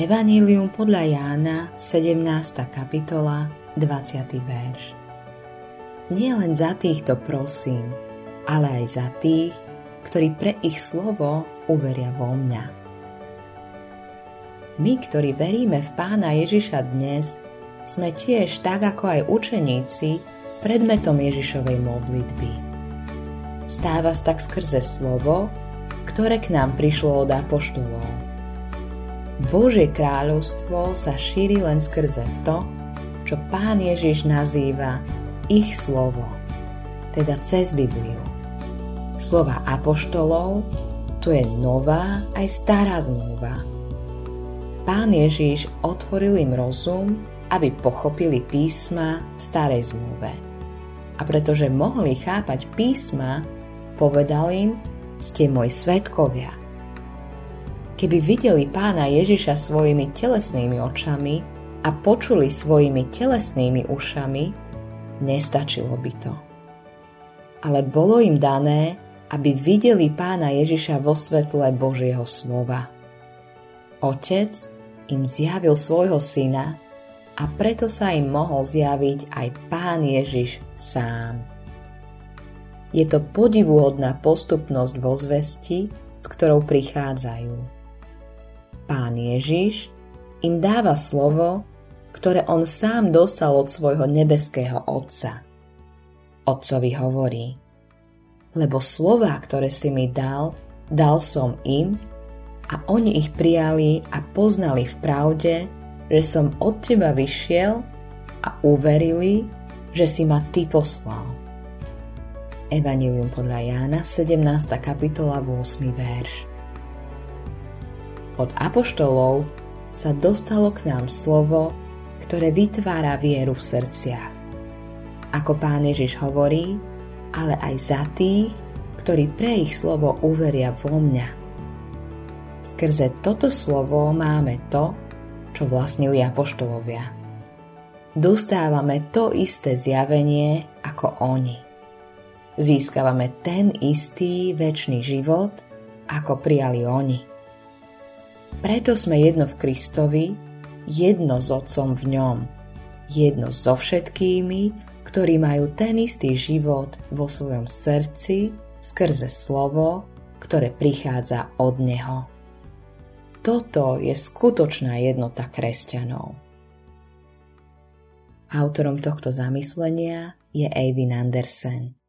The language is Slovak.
Evanílium podľa Jána, 17. kapitola, 20. verš. Nie len za týchto prosím, ale aj za tých, ktorí pre ich slovo uveria vo mňa. My, ktorí veríme v Pána Ježiša dnes, sme tiež tak ako aj učeníci predmetom Ježišovej modlitby. Stáva sa tak skrze slovo, ktoré k nám prišlo od apoštolov Božie kráľovstvo sa šíri len skrze to, čo Pán Ježiš nazýva ich slovo, teda cez Bibliu. Slova apoštolov to je nová aj stará zmluva. Pán Ježiš otvoril im rozum, aby pochopili písma v starej zmluve. A pretože mohli chápať písma, povedal im, ste moji svetkovia keby videli pána Ježiša svojimi telesnými očami a počuli svojimi telesnými ušami, nestačilo by to. Ale bolo im dané, aby videli pána Ježiša vo svetle Božieho slova. Otec im zjavil svojho syna a preto sa im mohol zjaviť aj pán Ježiš sám. Je to podivuhodná postupnosť vo zvesti, s ktorou prichádzajú. Pán Ježiš im dáva slovo, ktoré on sám dostal od svojho nebeského Otca. Otcovi hovorí, lebo slova, ktoré si mi dal, dal som im a oni ich prijali a poznali v pravde, že som od teba vyšiel a uverili, že si ma ty poslal. Evangelium podľa Jána, 17. kapitola, 8. verš. Od apoštolov sa dostalo k nám slovo, ktoré vytvára vieru v srdciach. Ako pán Ježiš hovorí, ale aj za tých, ktorí pre ich slovo uveria vo mňa. Skrze toto slovo máme to, čo vlastnili apoštolovia. Dostávame to isté zjavenie ako oni. Získavame ten istý väčší život, ako prijali oni. Preto sme jedno v Kristovi, jedno s Otcom v ňom, jedno so všetkými, ktorí majú ten istý život vo svojom srdci skrze slovo, ktoré prichádza od Neho. Toto je skutočná jednota kresťanov. Autorom tohto zamyslenia je Eivin Andersen.